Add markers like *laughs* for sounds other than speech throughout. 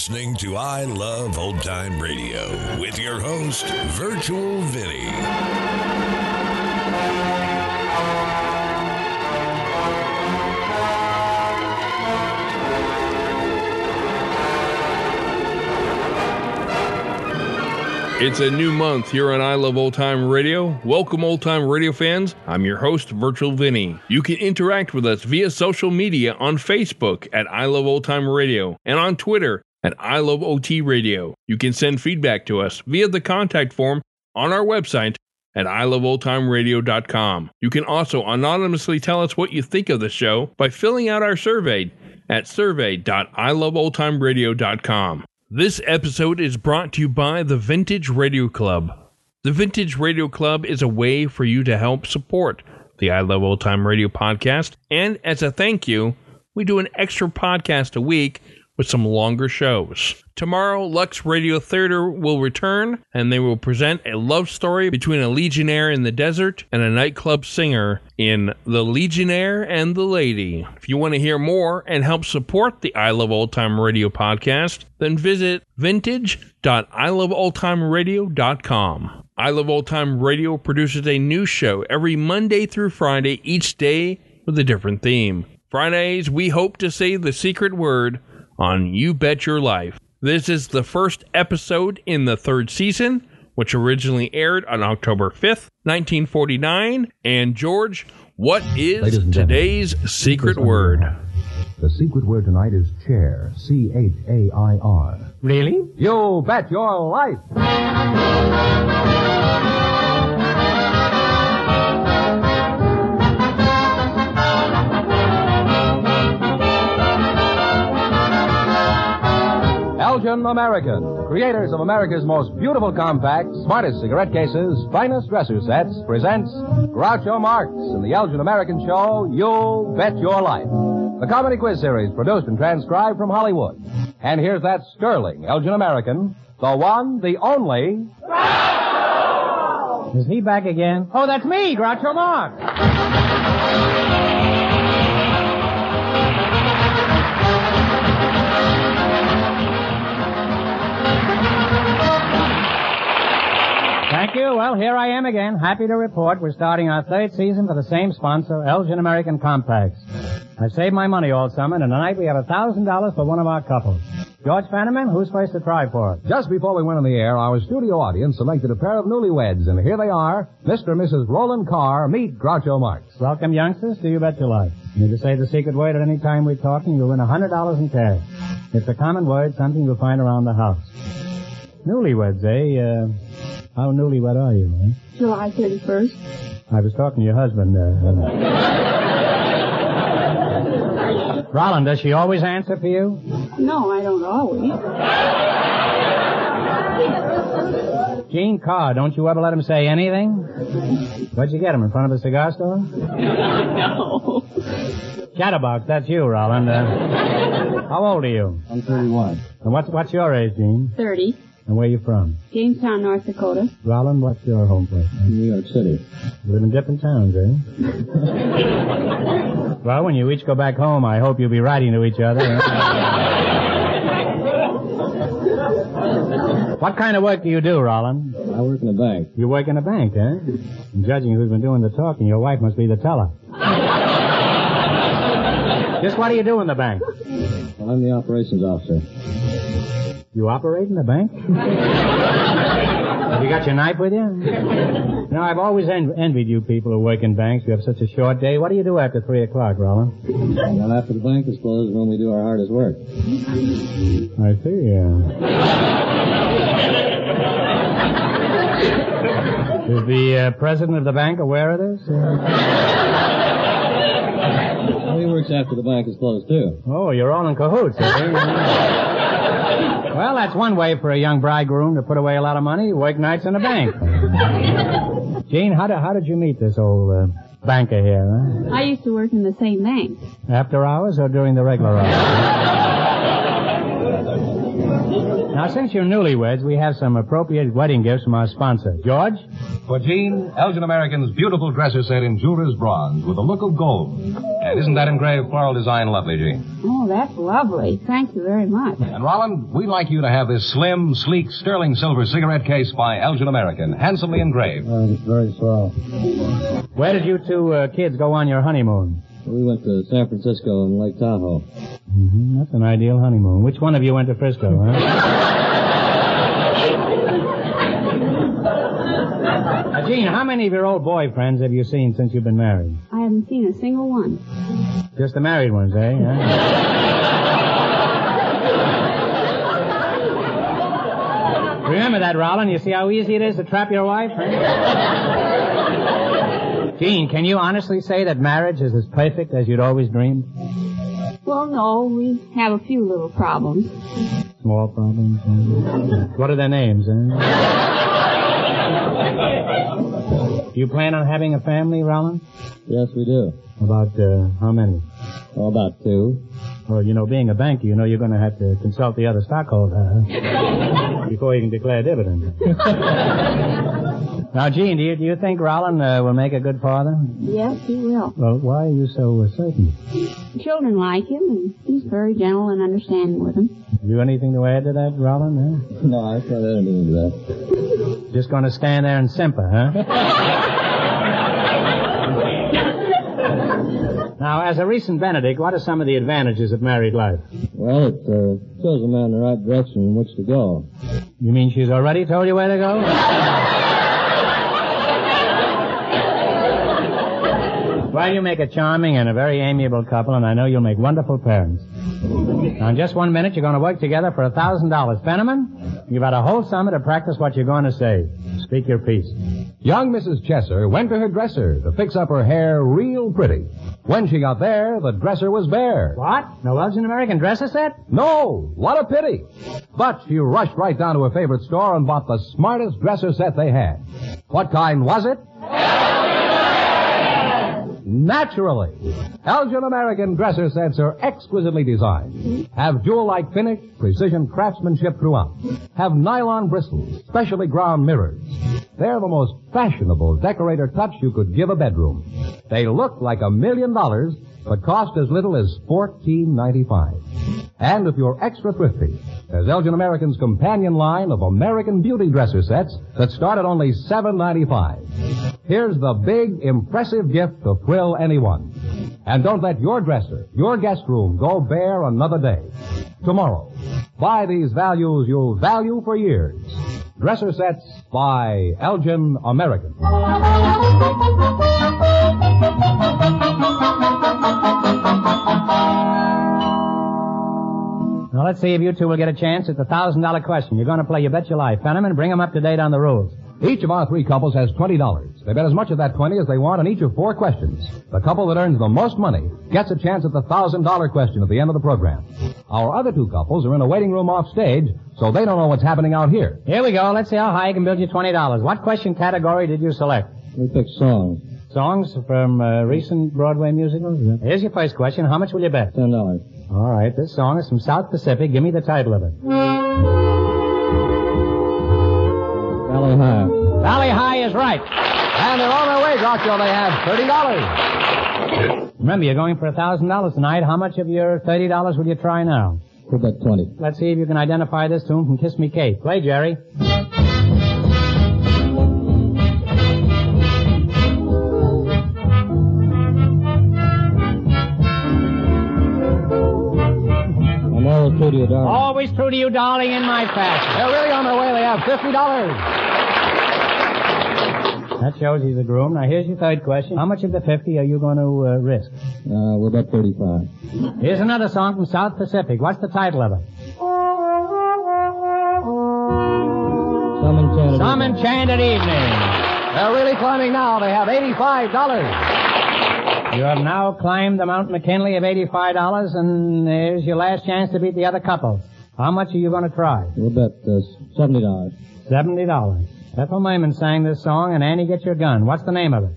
listening to I Love Old Time Radio with your host, Virtual Vinny. It's a new month here on I Love Old Time Radio. Welcome, old time radio fans. I'm your host, Virtual Vinny. You can interact with us via social media on Facebook at I Love Old Time Radio and on Twitter at I Love OT Radio. You can send feedback to us via the contact form on our website at iloveoldtimeradio.com. You can also anonymously tell us what you think of the show by filling out our survey at survey.iloveoldtimeradio.com. This episode is brought to you by the Vintage Radio Club. The Vintage Radio Club is a way for you to help support the I Love Old Time Radio podcast. And as a thank you, we do an extra podcast a week with some longer shows. Tomorrow, Lux Radio Theater will return and they will present a love story between a Legionnaire in the desert and a nightclub singer in The Legionnaire and the Lady. If you want to hear more and help support the I Love Old Time Radio podcast, then visit vintage.iloveoldtimeradio.com. I Love Old Time Radio produces a new show every Monday through Friday, each day with a different theme. Fridays, we hope to say the secret word on You Bet Your Life. This is the first episode in the third season, which originally aired on October 5th, 1949. And George, what is and today's secret word? The secret word tonight is chair. C H A I R. Really? You bet your life. Elgin American, creators of America's most beautiful compacts, smartest cigarette cases, finest dresser sets, presents Groucho Marx in the Elgin American show, You Bet Your Life. The comedy quiz series produced and transcribed from Hollywood. And here's that sterling Elgin American, the one, the only, Is he back again? Oh, that's me, Groucho Marx. Thank you. Well, here I am again. Happy to report we're starting our third season for the same sponsor, Elgin American Compacts. I've saved my money all summer, and tonight we have a thousand dollars for one of our couples. George Fenneman, who's first to try for it? Just before we went on the air, our studio audience selected a pair of newlyweds, and here they are, Mr. and Mrs. Roland Carr. Meet Groucho Marx. Welcome, youngsters, to You Bet Your Life. You need to say the secret word at any time we're talking, you'll win a hundred dollars in cash. It's a common word, something you'll find around the house. Newlyweds, eh? Uh, how newlywed are you, eh? July 31st. I was talking to your husband. Uh, uh... Roland, does she always answer for you? No, I don't always. Gene Carr, don't you ever let him say anything? Where'd you get him, in front of a cigar store? No. Chatterbox, that's you, Roland. Uh, how old are you? I'm 31. And what's, what's your age, Gene? 30. And where are you from? Jamestown, North Dakota. Roland, what's your home place? New York City. You live in different towns, eh? *laughs* well, when you each go back home, I hope you'll be writing to each other. *laughs* what kind of work do you do, Roland? I work in a bank. You work in a bank, eh? And judging who's been doing the talking, your wife must be the teller. *laughs* Just what do you do in the bank? Well, I'm the operations officer. You operate in the bank? Have you got your knife with you? You know, I've always en- envied you people who work in banks. You have such a short day. What do you do after three o'clock, Roland? Well, after the bank is closed, when we do our hardest work. I see, yeah. Is the uh, president of the bank aware of this? Well, he works after the bank is closed, too. oh, you're all in cahoots? *laughs* well, that's one way for a young bridegroom to put away a lot of money, work nights in a bank. *laughs* Gene, how did, how did you meet this old uh, banker here, huh? I used to work in the same bank. After hours or during the regular hours? *laughs* Now, since you're newlyweds, we have some appropriate wedding gifts from our sponsor. George? For Jean, Elgin American's beautiful dresser set in jeweler's bronze with a look of gold. And isn't that engraved floral design lovely, Jean? Oh, that's lovely. Thank you very much. And Roland, we'd like you to have this slim, sleek, sterling silver cigarette case by Elgin American, handsomely engraved. Uh, very swell. Where did you two uh, kids go on your honeymoon? We went to San Francisco and Lake Tahoe. Mm-hmm. That's an ideal honeymoon. Which one of you went to Frisco, huh? *laughs* Uh, Gene, how many of your old boyfriends have you seen since you've been married? I haven't seen a single one. Just the married ones, eh? Huh? Remember that, Roland. You see how easy it is to trap your wife? Huh? Gene, can you honestly say that marriage is as perfect as you'd always dreamed? Well, no, we have a few little problems. Small problems. huh? What are their names, huh? Eh? Do *laughs* you plan on having a family, Roland? Yes, we do. About, uh, how many? Oh, about two. Well, you know, being a banker, you know you're going to have to consult the other stockholder huh? *laughs* before you can declare dividends. *laughs* now, Gene, do you, do you think Roland uh, will make a good father? Yes, he will. Well, why are you so uh, certain? Children like him, and he's very gentle and understanding with them. You anything to add to that, Roland? Huh? No, I can't add anything to that. Just going to stand there and simper, huh? *laughs* now, as a recent Benedict, what are some of the advantages of married life? Well, it uh, shows a man the right direction in which to go. You mean she's already told you where to go? well, you make a charming and a very amiable couple, and I know you'll make wonderful parents. Now, in just one minute, you're going to work together for a thousand dollars. Fenneman, you've had a whole summer to practice what you're going to say. Speak your piece. Young Mrs. Chesser went to her dresser to fix up her hair real pretty. When she got there, the dresser was bare. What? No Elgin American dresser set? No, what a pity. But she rushed right down to her favorite store and bought the smartest dresser set they had. What kind was it? Naturally. Elgin American dresser sets are exquisitely designed. Have jewel-like finish, precision craftsmanship throughout. Have nylon bristles, specially ground mirrors. They're the most fashionable decorator touch you could give a bedroom. They look like a million dollars, but cost as little as fourteen ninety-five. And if you're extra thrifty, there's Elgin American's companion line of American beauty dresser sets that start at only seven ninety-five. Here's the big, impressive gift to thrill anyone. And don't let your dresser, your guest room, go bare another day. Tomorrow, buy these values you'll value for years. Dresser sets by Elgin American. Now, let's see if you two will get a chance at the thousand dollar question. You're going to play You Bet Your Life. Fenneman, bring them up to date on the rules. Each of our three couples has twenty dollars. They bet as much of that twenty as they want on each of four questions. The couple that earns the most money gets a chance at the thousand dollar question at the end of the program. Our other two couples are in a waiting room off stage, so they don't know what's happening out here. Here we go. Let's see how high I can build you $20. What question category did you select? We picked songs. Songs from uh, recent Broadway musicals? Here's your first question. How much will you bet? Ten dollars. All right. This song is from South Pacific. Give me the title of it. Bali Ha'i. Bali Ha'i is right. And they're on their way, Groucho. They have thirty dollars. Remember, you're going for a $1,000 tonight. How much of your $30 will you try now? We bet twenty. Let's see if you can identify this tune from Kiss Me Kate. Play, Jerry. Always true to you, darling. Always true to you, darling, in my fashion. They're really on their way. They have fifty dollars. That shows he's a groom. Now, here's your third question. How much of the 50 are you going to uh, risk? Uh, we'll bet thirty-five. Here's another song from South Pacific. What's the title of it? Some enchanted. Some Enchanted Evening. They're really climbing now. They have eighty-five dollars. You have now climbed the Mount McKinley of $85, and there's your last chance to beat the other couple. How much are you going to try? We'll bet uh, seventy dollars. $70. Ethel Merman sang this song, and Annie, get your gun. What's the name of it?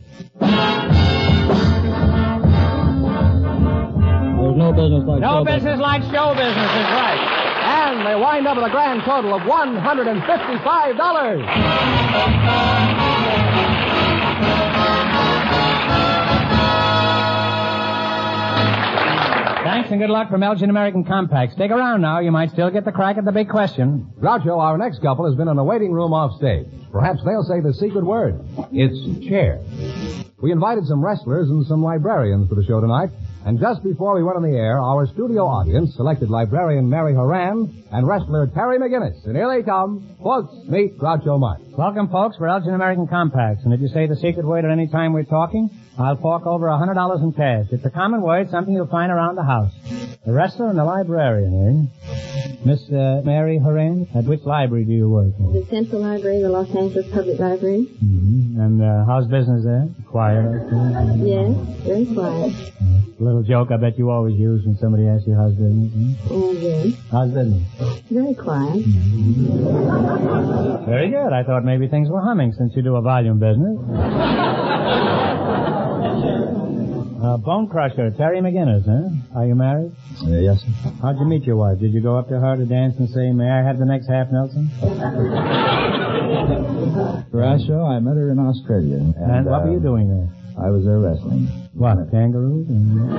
There's no business like No show business like show business is right. And they wind up with a grand total of $155. Thanks and good luck from Elgin American Compact. Stick around now. You might still get the crack at the big question. Groucho, our next couple has been in a waiting room off stage. Perhaps they'll say the secret word. It's chair. We invited some wrestlers and some librarians for the show tonight. And just before we went on the air, our studio audience selected librarian Mary Horan and wrestler Terry McGinnis. And here they come. Folks, meet Groucho Marx. Welcome, folks, for Elgin American Compacts. And if you say the secret word at any time we're talking, I'll fork over a hundred dollars in cash. It's a common word, something you'll find around the house. The wrestler and the librarian, eh? Miss uh, Mary Horan, at which library do you work? The Central Library, the Los Angeles Public Library. Mm-hmm. And uh, how's business there? Quiet. Yes, very quiet. Little joke I bet you always use when somebody asks you how's business. Oh, yes, How's business? very quiet. Very good. I thought maybe things were humming since you do a volume business. *laughs* uh, Bone Crusher, Terry McGinnis, huh? Are you married? yes, sir. How'd you meet your wife? Did you go up to her to dance and say, may I have the next half, Nelson? *laughs* Groucho, I met her in Australia. And, And, what were you uh, doing there? I was there wrestling. What, kangaroos? And-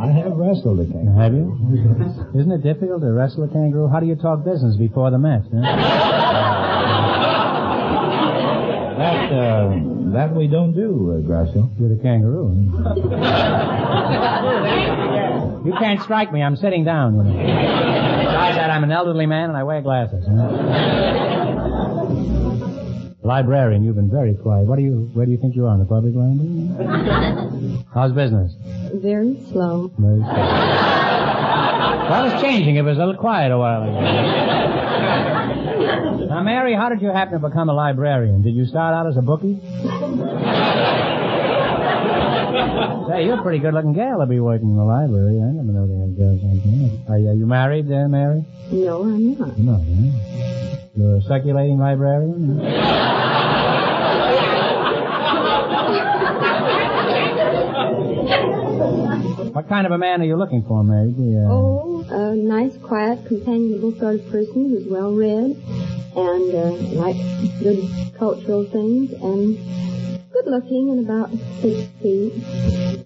I have wrestled a kangaroo. Have you? Isn't it difficult to wrestle a kangaroo? How do you talk business before the match? Huh? That, uh, that we don't do, uh, Groucho. With a kangaroo. huh? you can't strike me. I'm sitting down. You know. Besides that, I'm an elderly man and I wear glasses. Huh? Librarian, you've been very quiet. What do you? Where do you think you are in the public library? *laughs* How's business? Very slow. Very slow. Well, it's changing. It was a little quiet a while ago. *laughs* Now, Mary, how did you happen to become a librarian? Did you start out as a bookie? *laughs* Say, you're a pretty good-looking gal to be working in the library. I never know they had girls like that. Are you, are you married, uh, Mary? No, I'm not. No. huh? You're a circulating librarian? what kind of a man are you looking for, Mary? You, uh, Oh, a nice, quiet, companionable sort of person who's well read and uh, likes good cultural things and good looking and about six feet.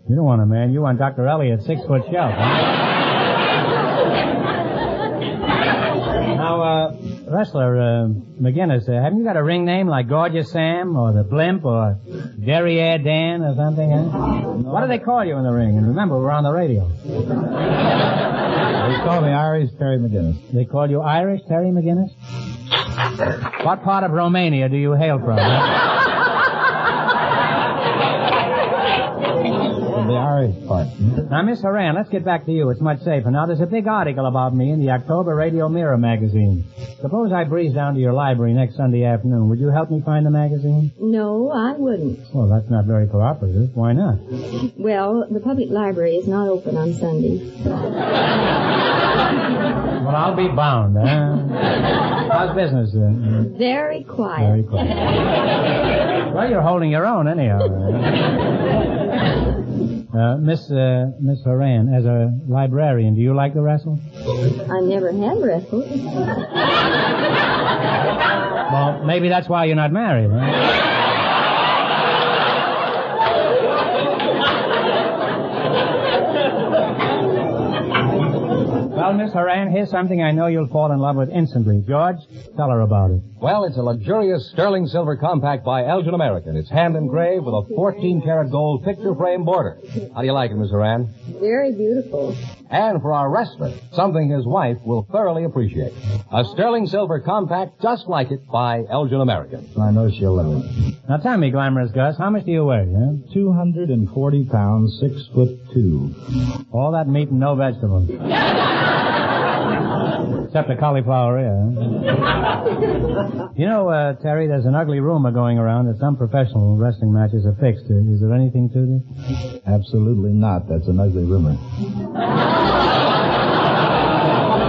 You don't want a man. You want Dr. Eliot's six-foot shelf, huh? *laughs* now, uh, wrestler, uh, McGinnis, uh, haven't you got a ring name like Gorgeous Sam or the Blimp or Derriere Dan or something, huh? What do they call you in the ring? And remember, we're on the radio. They call me Irish Terry McGinnis. They call you Irish Terry McGinnis? What part of Romania do you hail from? huh? *laughs* The Irish part. Now, Miss Horan, let's get back to you. It's much safer. Now, there's a big article about me in the October Radio Mirror magazine. Suppose I breeze down to your library next Sunday afternoon. Would you help me find the magazine? No, I wouldn't. Well, that's not very cooperative. Why not? Well, the public library is not open on Sundays. Well, I'll be bound. Huh? How's business? Uh, Very quiet. very quiet. well, you're holding your own anyhow. Uh, Miss uh, Miss Horan, as a librarian, do you like to wrestle? I never have wrestled. Well, maybe that's why you're not married. Huh? Well, Miss Horan, here's something I know you'll fall in love with instantly. George, tell her about it. Well, it's a luxurious sterling silver compact by Elgin American. It's hand engraved with a 14 karat gold picture frame border. How do you like it, Miss Horan? Very beautiful. And for our wrestler, something his wife will thoroughly appreciate. A sterling silver compact just like it by Elgin American. I know she'll love it. Now tell me, Glamorous Gus, how much do you weigh, huh? 240 pounds, six foot two. All that meat and no vegetables. *laughs* Except the cauliflower ear. *laughs* You know, uh, Terry, there's an ugly rumor going around that some professional wrestling matches are fixed. Uh, Is there anything to this? Absolutely not. That's an ugly rumor.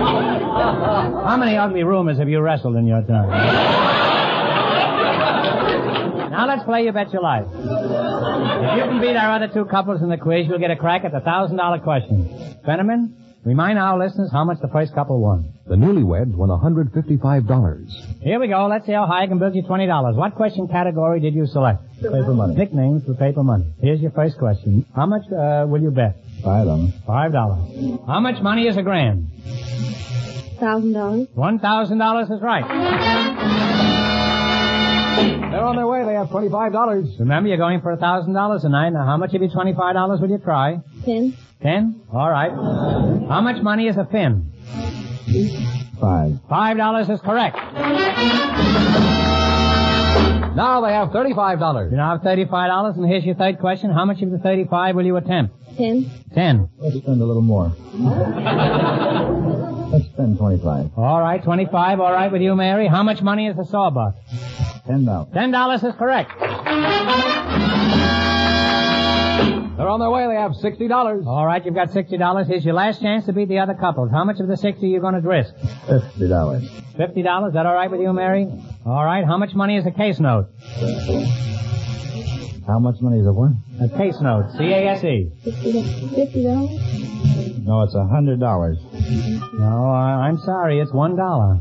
How many ugly rumors have you wrestled in your time? now let's play You Bet Your Life. If you can beat our other two couples in the quiz, you'll get a crack at the thousand dollar question. Fenneman, Remind our listeners how much the first couple won. The newlyweds won $155. Here we go. Let's see how high I can build you $20. What question category did you select? Paper money. Nicknames for paper money. Here's your first question. How much uh, will you bet? Five dollars. Five dollars. How much money is a grand? Thousand dollars. One thousand dollars is right. They're on their way. They have $25. Remember, you're going for a thousand dollars tonight. Now, how much of your twenty-five dollars will you try? Ten. Ten? All right. How much money is a fin? Five. Five dollars is correct. Now they have $35. You now have thirty-five dollars, and here's your third question. How much of the thirty-five will you attempt? Ten. Ten. Let's spend a little more. Let's spend twenty-five. All right, twenty-five. All right with you, Mary. How much money is a sawbuck? Ten dollars. Ten dollars is correct. They're on their way. They have $60. All right, you've got sixty dollars. Here's your last chance to beat the other couples. How much of the sixty are you going to risk? Fifty dollars. Fifty dollars. Is that all right with you, Mary? All right. How much money is a case note? How much money is it worth? A case note. C A S E. Fifty dollars. No, it's a hundred dollars. No, I- I'm sorry. It's one dollar.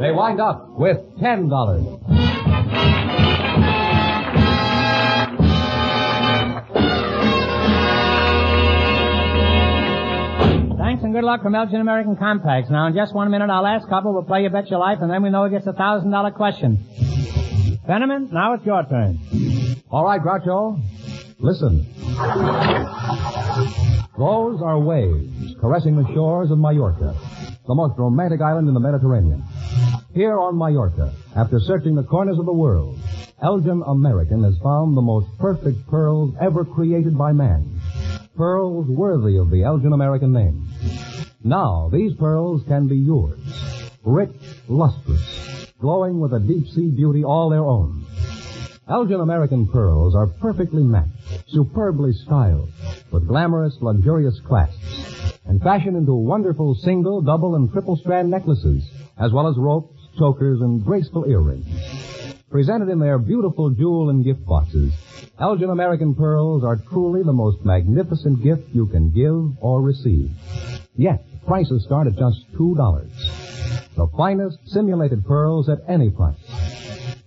They wind up with $10. Thanks and good luck from Elgin American Compacts. Now, in just one minute, our last couple will play You Bet Your Life, and then we know who gets a thousand dollar question. Fenneman, now it's your turn. All right, Groucho. Listen. Those are waves caressing the shores of Mallorca, the most romantic island in the Mediterranean. Here on Mallorca, after searching the corners of the world, Elgin American has found the most perfect pearls ever created by man. Pearls worthy of the Elgin American name. Now, these pearls can be yours. Rich, lustrous, glowing with a deep sea beauty all their own. Elgin American pearls are perfectly matched, superbly styled, with glamorous, luxurious clasps, and fashioned into wonderful single, double, and triple strand necklaces, as well as ropes, chokers, and graceful earrings. Presented in their beautiful jewel and gift boxes, Elgin American pearls are truly the most magnificent gift you can give or receive. Yet, prices start at just $2. The finest simulated pearls at any price.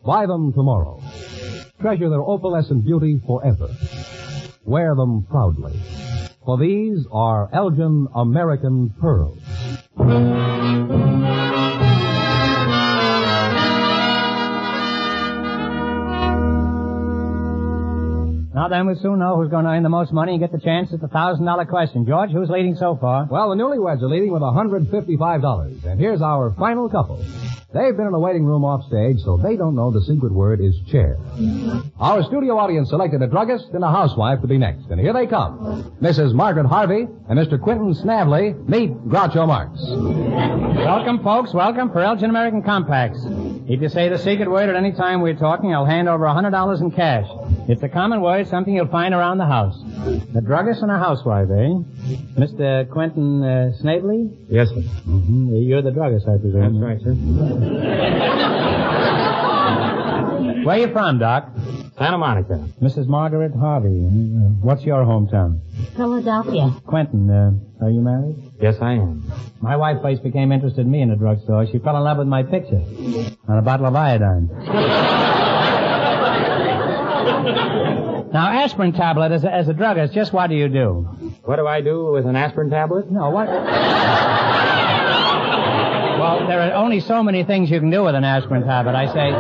Buy them tomorrow. Treasure their opalescent beauty forever. Wear them proudly. For these are Elgin American pearls. Now then, we'll soon know who's going to earn the most money and get the chance at the thousand dollar question. George, who's leading so far? Well, the newlyweds are leading with $155. And here's our final couple. They've been in the waiting room off stage, so they don't know the secret word is chair. Our studio audience selected a druggist and a housewife to be next. And here they come. Mrs. Margaret Harvey and Mr. Quentin Snavely. Meet Groucho Marx. Welcome, folks. Welcome for Elgin American Compacts. If you say the secret word at any time we're talking, I'll hand over a hundred dollars in cash. It's a common word, something you'll find around the house. A druggist and a housewife, eh? Mr. Quentin uh, Snavely? Yes, sir. Mm-hmm. You're the druggist, I presume. That's right, sir. *laughs* Where you from, Doc? Santa Monica. Mrs. Margaret Harvey. Uh, What's your hometown? Philadelphia. Quentin, uh, are you married? Yes, I am. My wife first became interested in me in a drugstore. She fell in love with my picture on a bottle of iodine. *laughs* now, aspirin tablet, as a, as a druggist, just what do you do? What do I do with an aspirin tablet? No, what? well, there are only so many things you can do with an aspirin tablet. I say,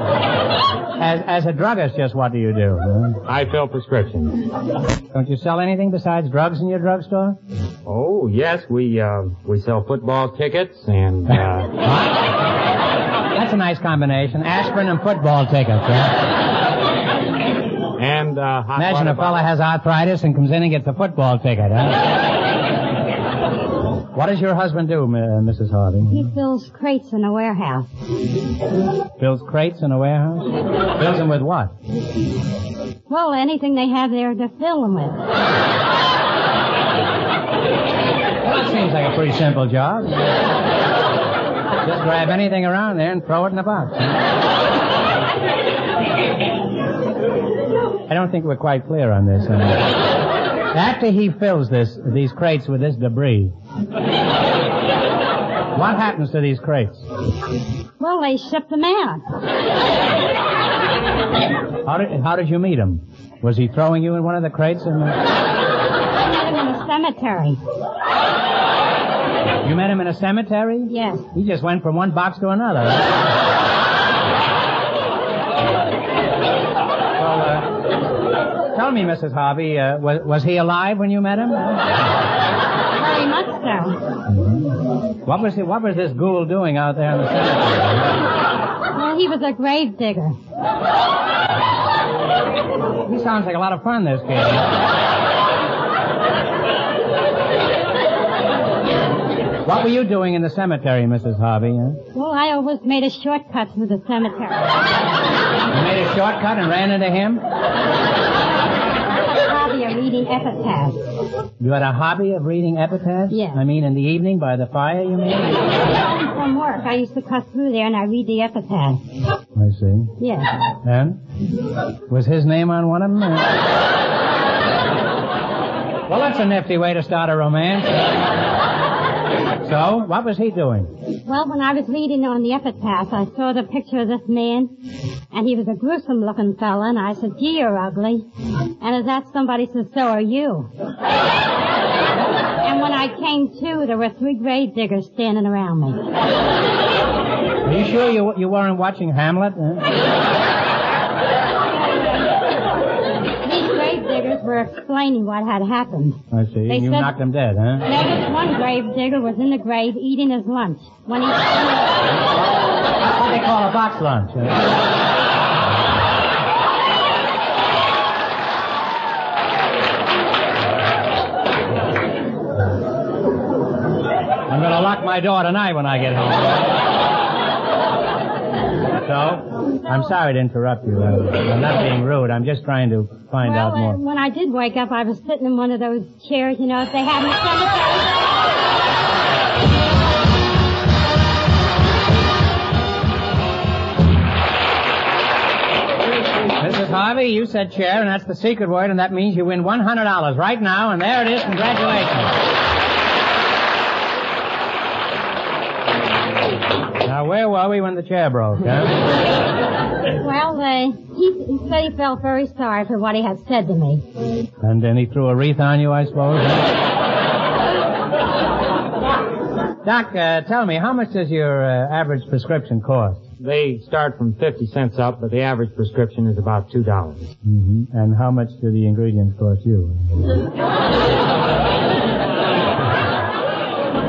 as, as a druggist, just what do you do? huh? I fill prescriptions. Don't you sell anything besides drugs in your drugstore? Oh, yes, we, uh, we sell football tickets and, uh, *laughs* That's a nice combination. Aspirin and football tickets, huh? And, uh, hot Imagine water a fella has arthritis and comes in and gets a football ticket, huh? *laughs* what does your husband do, uh, Mrs. Harvey? He fills crates in a warehouse. Fills crates in a warehouse? Fills them with what? Well, anything they have there to fill them with. Well, that seems like a pretty simple job. Just grab anything around there and throw it in a box. I don't think we're quite clear on this. Uh, after he fills this, these crates with this debris, What happens to these crates? Well, they shipped them out. How did, how did you meet him? Was he throwing you in one of the crates? In the... I met them in a cemetery. You met him in a cemetery? Yes. He just went from one box to another. Tell me, Mrs. Harvey, uh, was, was he alive when you met him? Very much so. What was he, what was this ghoul doing out there in the cemetery? Well, he was a grave digger. He sounds like a lot of fun, this kid. What were you doing in the cemetery, Mrs. Harvey? Huh? Well, I always made a shortcut through the cemetery. You made a shortcut and ran into him? I had a hobby of reading epitaphs. You had a hobby of reading epitaphs? Yes. I mean, in the evening by the fire, you mean? From work, I used to cut through there and I read the epitaphs. I see. Yes. And? Was his name on one of them? or- Well, that's a nifty way to start a romance. So, what was he doing? Well, when I was reading on the epitaph, I saw the picture of this man, and he was a gruesome looking fella, and I said, gee, you're ugly. And as that, somebody said, so are you. *laughs* and when I came to, there were three grave diggers standing around me. Are you sure you, you weren't watching Hamlet? huh? *laughs* These grave diggers were explaining what had happened. I see. They you said- knocked him dead, huh? Now, this one grave digger was in the grave eating his lunch. When he... That's what they call a box lunch. huh? I'm gonna lock my door tonight when I get home. So, I'm sorry to interrupt you. I'm, I'm not being rude. I'm just trying to find Well, out more. when I did wake up, I was sitting in one of those chairs, you know, if they had in the cemetery. Mrs. Harvey, you said chair, and that's the secret word, and that means you win $100 right now, and there it is. Congratulations. Now, where were we when the chair broke, huh? *laughs* Well, uh, he, he said he felt very sorry for what he had said to me. And then he threw a wreath on you, I suppose. *laughs* Doc, uh, tell me, how much does your uh, average prescription cost? They start from 50 cents up, but the average prescription is about $2. hmm And how much do the ingredients cost you? *laughs*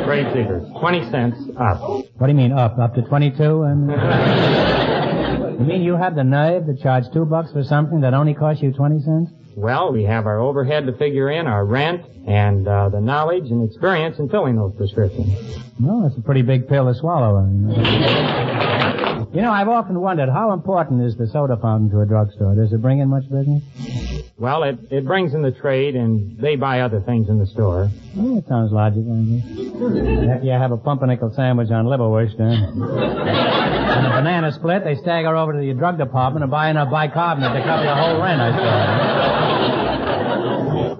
Grave diggers, 20 cents up. What do you mean up? Up to 22? And *laughs* you mean you have the nerve to charge two bucks for something that only costs you 20 cents? Well, we have our overhead to figure in, our rent, and uh, the knowledge and experience in filling those prescriptions. Well, that's a pretty big pill to swallow. You know, I've often wondered how important is the soda fountain to a drugstore? Does it bring in much business? Well, it, it brings in the trade, and they buy other things in the store. Well, that sounds logical. After you have a pumpernickel sandwich on liverwurst, huh? and a banana split, they stagger over to the drug department and buy enough bicarbonate to cover the whole rent, I suppose.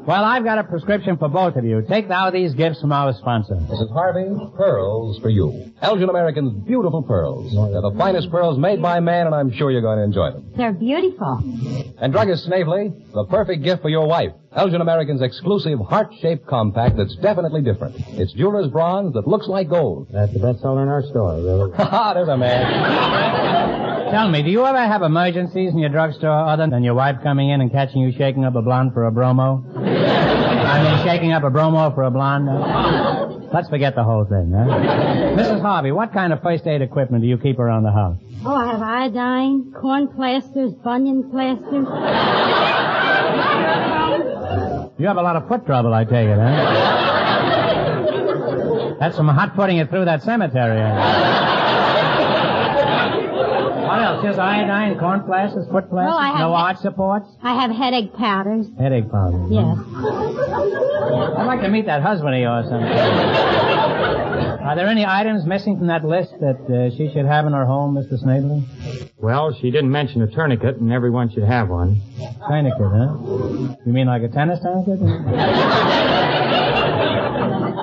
Well, I've got a prescription for both of you. Take now these gifts from our sponsor. Mrs. Harvey, pearls for you. Elgin American's beautiful pearls. They're the finest pearls made by man, and I'm sure you're going to enjoy them. They're beautiful. And druggist Snavely, the perfect gift for your wife. Elgin American's exclusive heart-shaped compact that's definitely different. It's jeweler's bronze that looks like gold. That's the best seller in our store, really. Ha *laughs* ha, there's a man. Tell me, do you ever have emergencies in your drugstore other than your wife coming in and catching you shaking up a blonde for a bromo? I mean, shaking up a bromo for a blonde? Uh, let's forget the whole thing, huh? Mrs. Harvey, what kind of first aid equipment do you keep around the house? Oh, I have iodine, corn plasters, bunion plasters. You have a lot of foot trouble, I take it, huh? That's from hot putting it through that cemetery. What else? Just iodine, corn plasters, foot plasters, Well, I have- no arch supports, I have headache powders. headache powders. Yes. I'd like to meet that husband of yours sometime. *laughs* Are there any items missing from that list that uh, she should have in her home, Mr. Snavely? Well, she didn't mention a tourniquet, and everyone should have one. Tourniquet, huh? You mean like a tennis tourniquet? *laughs*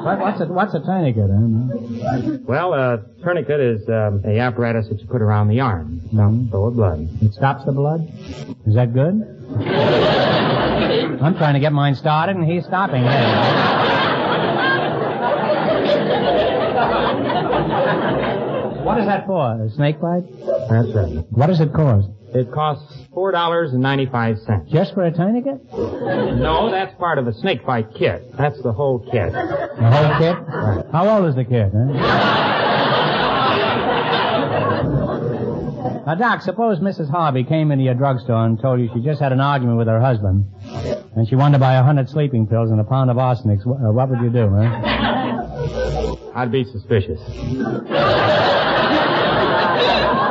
what, what's a what's a tourniquet? Huh? Well, a tourniquet is um, a apparatus that you put around the arm. Stops flow of blood. It stops the blood. Is that good? I'm trying to get mine started, and he's stopping it. What is that for? A snake bite? That's right. What does it cost? It costs four dollars and ninety-five cents. Just for a tiny kit? No, that's part of a snake bite kit. That's the whole kit. The whole kit? How old is the kid, huh? Now, Doc, suppose Mrs. Harvey came into your drugstore and told you she just had an argument with her husband, and she wanted to buy a hundred sleeping pills and a pound of arsenic. Wh- uh, what would you do, huh? I'd be suspicious.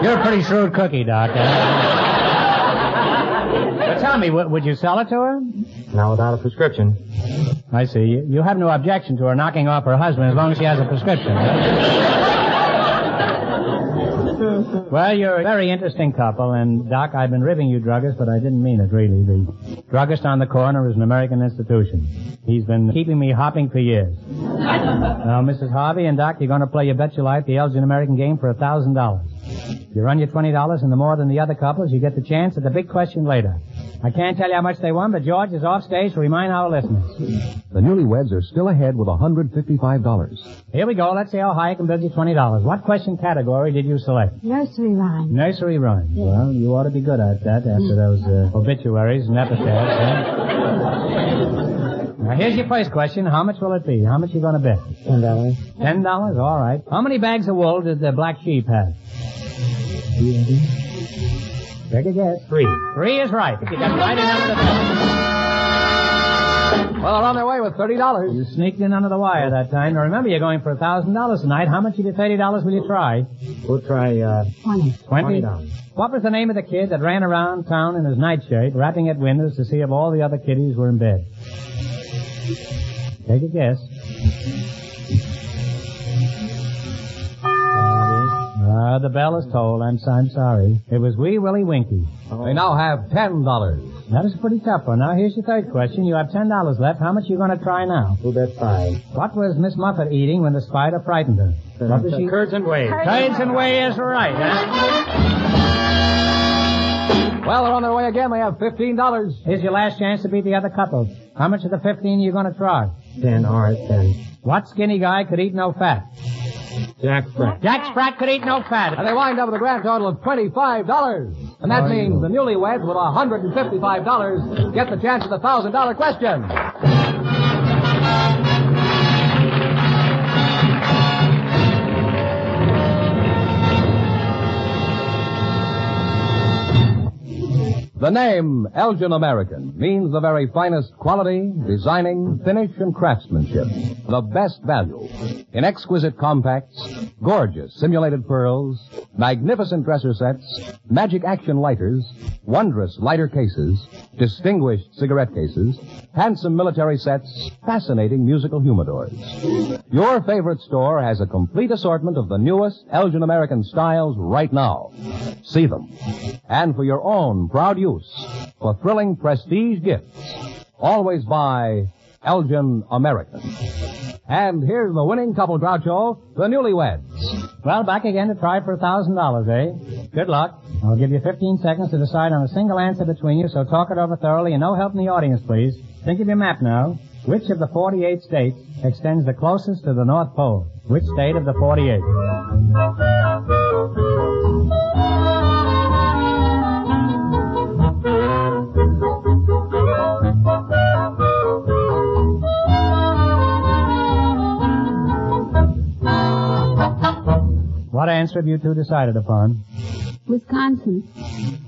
You're a pretty shrewd cookie, Doc. But tell me, w- would you sell it to her? Now without a prescription. I see. You- You have no objection to her knocking off her husband as long as she has a prescription. well, you're a very interesting couple, and Doc, I've been ribbing you druggists, but I didn't mean it really. The druggist on the corner is an American institution. He's been keeping me hopping for years. now, Mrs. Harvey and Doc, you're going to play your bet your life the Elgin American game for a thousand dollars. You run your twenty dollars and the more than the other couples, you get the chance at the big question later. I can't tell you how much they won, but George is off stage to remind our listeners. The newlyweds are still ahead with $155. Here we go. Let's see how high I can build you twenty dollars. What question category did you select? Nursery rhyme. Nursery rhymes. Well, you ought to be good at that after those uh, obituaries and epitaphs. Huh? Now here's your first question. How much will it be? How much are you going to bet? Ten dollars. Ten dollars. All right. How many bags of wool did the black sheep have? Take a guess. Three. Three is right. You got right in under the bet. Well, they're on their way with $30. You sneaked in under the wire that time. Now remember, you're going for a thousand dollars tonight. How much of your thirty dollars will you try? We'll try uh, Twenty. Twenty. $20. What was the name of the kid that ran around town in his nightshirt, rapping at windows to see if all the other kiddies were in bed? Take a guess. Ah, the bell is tolled. I'm, I'm sorry. It was Wee Willie Winkie. They now have $10. That is a pretty tough one. Now, here's your third question. You have ten dollars left. How much are you going to try now? we'll bet five. What was Miss Muffet eating when the spider frightened her? What was she? Curds and whey. Curds and whey is right, huh? Well, they're on their way again. They have $15. Here's your last chance to beat the other couple. How much of the fifteen are you going to try? Ten. All right, ten. What skinny guy could eat no fat? Jack Sprat. Jack Sprat could eat no fat. And they wind up with a grand total of $25. And that means the newlyweds with $155 get the chance at the $1,000 question. The name Elgin American means the very finest quality, designing, finish, and craftsmanship. The best value. In exquisite compacts, gorgeous simulated pearls, magnificent dresser sets, magic action lighters, wondrous lighter cases, distinguished cigarette cases, handsome military sets, fascinating musical humidors. Your favorite store has a complete assortment of the newest Elgin American styles right now. See them. And for your own proud use, for thrilling prestige gifts, always by Elgin American. And here's the winning couple, Groucho, the newlyweds. Well, back again to try for a thousand dollars, eh? Good luck. I'll give you 15 seconds to decide on a single answer between you, so talk it over thoroughly and no help in the audience, please. Think of your map now. Which of the 48 states extends the closest to the North Pole? Which state of the 48? Answer have you two decided upon? Wisconsin.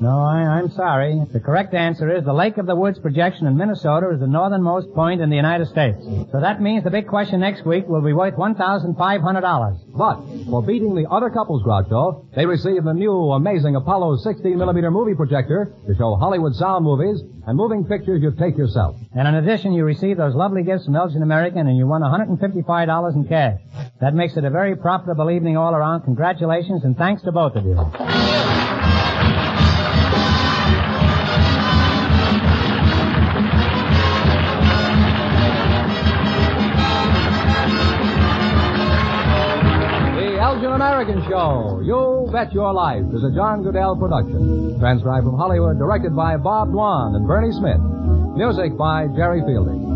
No, I, I'm sorry. The correct answer is the Lake of the Woods projection in Minnesota is the northernmost point in the United States. So that means the big question next week will be worth $1,500. But for beating the other couples, Groucho, they receive the new amazing Apollo 16 millimeter movie projector to show Hollywood sound movies and moving pictures you take yourself. And in addition, you receive those lovely gifts from Elgin American and you won $155 in cash. That makes it a very profitable evening all around. Congratulations and thanks to both of you. The Elgin American Show, You Bet Your Life, is a John Guedel production. Transcribed from Hollywood, directed by Bob Dwan and Bernie Smith. Music by Jerry Fielding.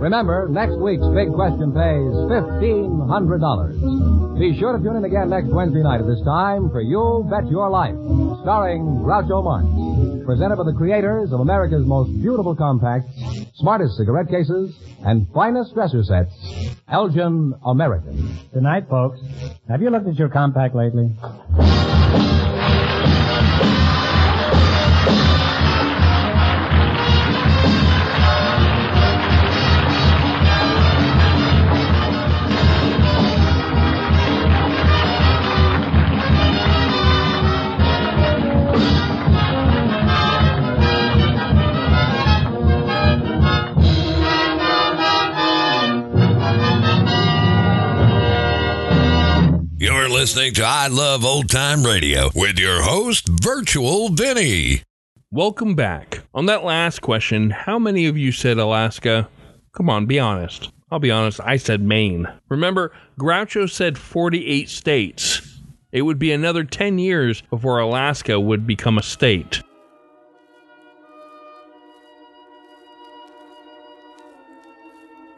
Remember, next week's big question pays $1,500. Be sure to tune in again next Wednesday night at this time for You Bet Your Life, starring Groucho Marx. Presented by the creators of America's most beautiful compacts, smartest cigarette cases, and finest dresser sets, Elgin American. Good night, folks. Have you looked at your compact lately? Listening to I Love Old Time Radio with your host, Virtual Vinny. Welcome back. On that last question, how many of you said Alaska? Come on, be honest. I'll be honest, I said Maine. Remember, Groucho said 48 states. It would be another 10 years before Alaska would become a state.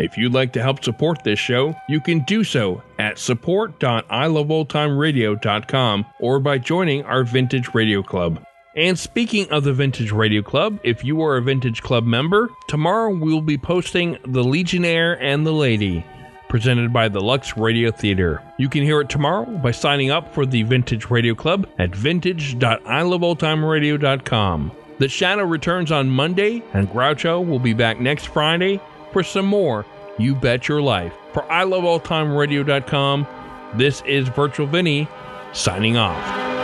If you'd like to help support this show, you can do so at support.iloveoldtimeradio.com or by joining our Vintage Radio Club. And speaking of the Vintage Radio Club, if you are a Vintage Club member, tomorrow we'll be posting The Legionnaire and the Lady, presented by the Lux Radio Theater. You can hear it tomorrow by signing up for the Vintage Radio Club at vintage.iloveoldtimeradio.com. The Shadow returns on Monday, and Groucho will be back next Friday for some more You Bet Your Life. For iloveoldtimeradio.com, this is Virtual Vinny signing off.